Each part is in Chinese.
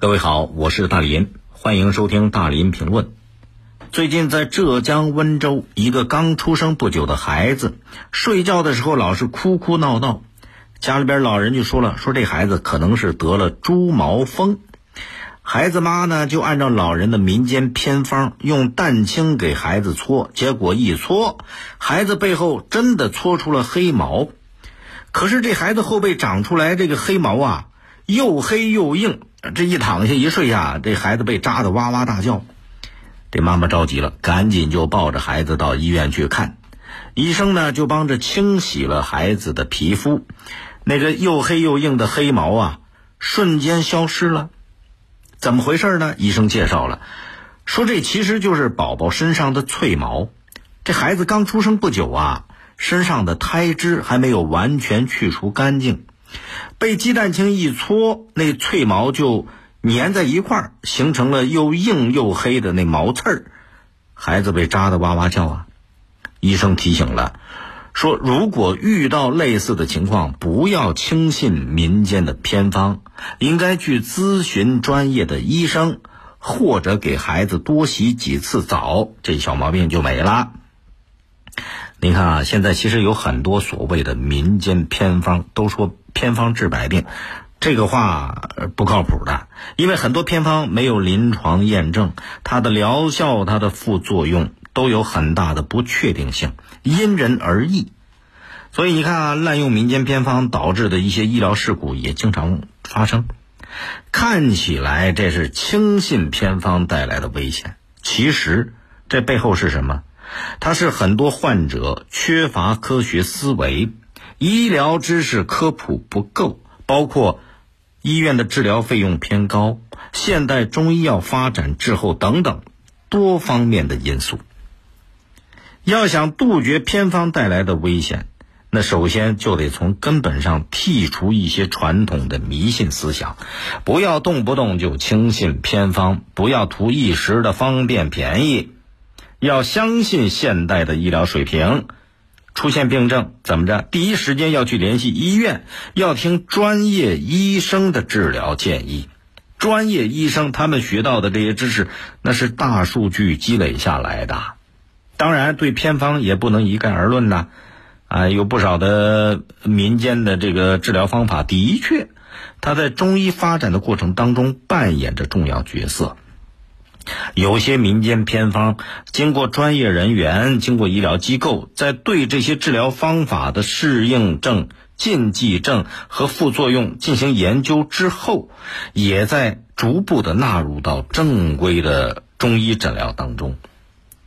各位好，我是大林，欢迎收听大林评论。最近在浙江温州，一个刚出生不久的孩子睡觉的时候老是哭哭闹闹，家里边老人就说了，说这孩子可能是得了猪毛疯。孩子妈呢就按照老人的民间偏方，用蛋清给孩子搓，结果一搓，孩子背后真的搓出了黑毛。可是这孩子后背长出来这个黑毛啊，又黑又硬。这一躺下一睡呀，这孩子被扎的哇哇大叫。这妈妈着急了，赶紧就抱着孩子到医院去看。医生呢就帮着清洗了孩子的皮肤，那个又黑又硬的黑毛啊，瞬间消失了。怎么回事呢？医生介绍了，说这其实就是宝宝身上的脆毛。这孩子刚出生不久啊，身上的胎脂还没有完全去除干净。被鸡蛋清一搓，那脆毛就粘在一块儿，形成了又硬又黑的那毛刺儿。孩子被扎得哇哇叫啊！医生提醒了，说如果遇到类似的情况，不要轻信民间的偏方，应该去咨询专业的医生，或者给孩子多洗几次澡，这小毛病就没了。你看啊，现在其实有很多所谓的民间偏方，都说。偏方治百病，这个话不靠谱的，因为很多偏方没有临床验证，它的疗效、它的副作用都有很大的不确定性，因人而异。所以你看啊，滥用民间偏方导致的一些医疗事故也经常发生。看起来这是轻信偏方带来的危险，其实这背后是什么？它是很多患者缺乏科学思维。医疗知识科普不够，包括医院的治疗费用偏高、现代中医药发展滞后等等多方面的因素。要想杜绝偏方带来的危险，那首先就得从根本上剔除一些传统的迷信思想，不要动不动就轻信偏方，不要图一时的方便便宜，要相信现代的医疗水平。出现病症怎么着？第一时间要去联系医院，要听专业医生的治疗建议。专业医生他们学到的这些知识，那是大数据积累下来的。当然，对偏方也不能一概而论呐。啊，有不少的民间的这个治疗方法，的确，它在中医发展的过程当中扮演着重要角色。有些民间偏方经过专业人员、经过医疗机构，在对这些治疗方法的适应症、禁忌症和副作用进行研究之后，也在逐步的纳入到正规的中医诊疗当中。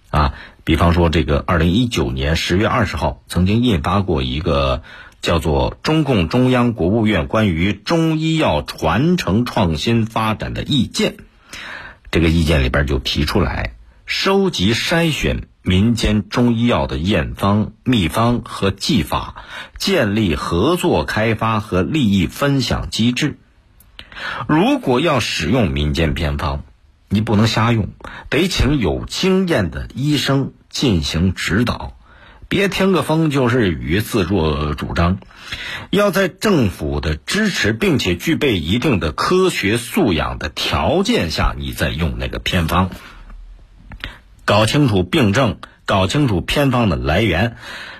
啊，比方说这个二零一九年十月二十号曾经印发过一个叫做《中共中央国务院关于中医药传承创新发展的意见》。这个意见里边就提出来，收集筛选民间中医药的验方、秘方和技法，建立合作开发和利益分享机制。如果要使用民间偏方，你不能瞎用，得请有经验的医生进行指导。别听个风就是雨，自作主张。要在政府的支持，并且具备一定的科学素养的条件下，你再用那个偏方。搞清楚病症，搞清楚偏方的来源，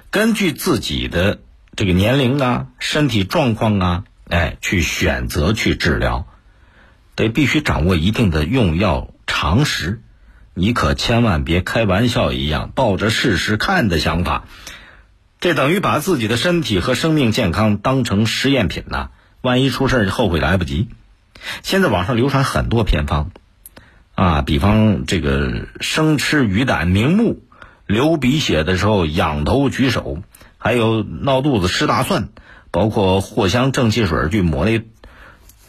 根据自己的这个年龄啊、身体状况啊，哎，去选择去治疗。得必须掌握一定的用药常识。你可千万别开玩笑一样，抱着试试看的想法，这等于把自己的身体和生命健康当成实验品呐！万一出事后悔来不及。现在网上流传很多偏方，啊，比方这个生吃鱼胆明目，流鼻血的时候仰头举手，还有闹肚子吃大蒜，包括藿香正气水去抹那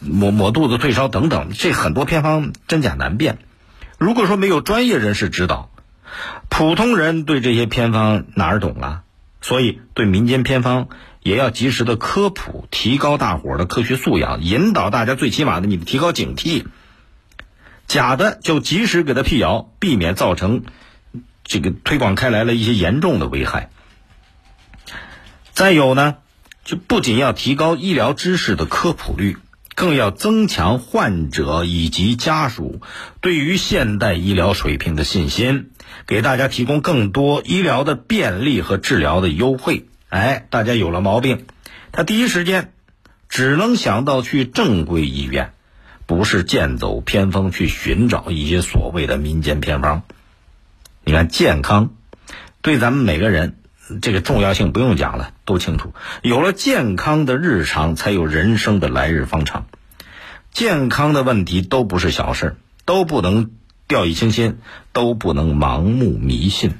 抹抹肚子退烧等等，这很多偏方真假难辨。如果说没有专业人士指导，普通人对这些偏方哪儿懂啊？所以对民间偏方也要及时的科普，提高大伙儿的科学素养，引导大家最起码的你提高警惕。假的就及时给他辟谣，避免造成这个推广开来了一些严重的危害。再有呢，就不仅要提高医疗知识的科普率，更要增强患者以及家属对于现代医疗水平的信心，给大家提供更多医疗的便利和治疗的优惠。哎，大家有了毛病，他第一时间只能想到去正规医院，不是剑走偏锋去寻找一些所谓的民间偏方。你看，健康对咱们每个人这个重要性不用讲了，都清楚。有了健康的日常，才有人生的来日方长。健康的问题都不是小事，都不能掉以轻心，都不能盲目迷信。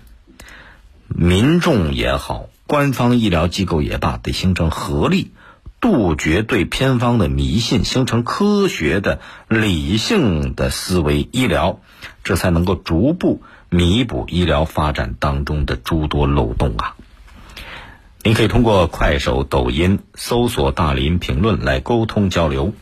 民众也好。官方医疗机构也罢，得形成合力，杜绝对偏方的迷信，形成科学的、理性的思维医疗，这才能够逐步弥补医疗发展当中的诸多漏洞啊！您可以通过快手、抖音搜索“大林评论”来沟通交流。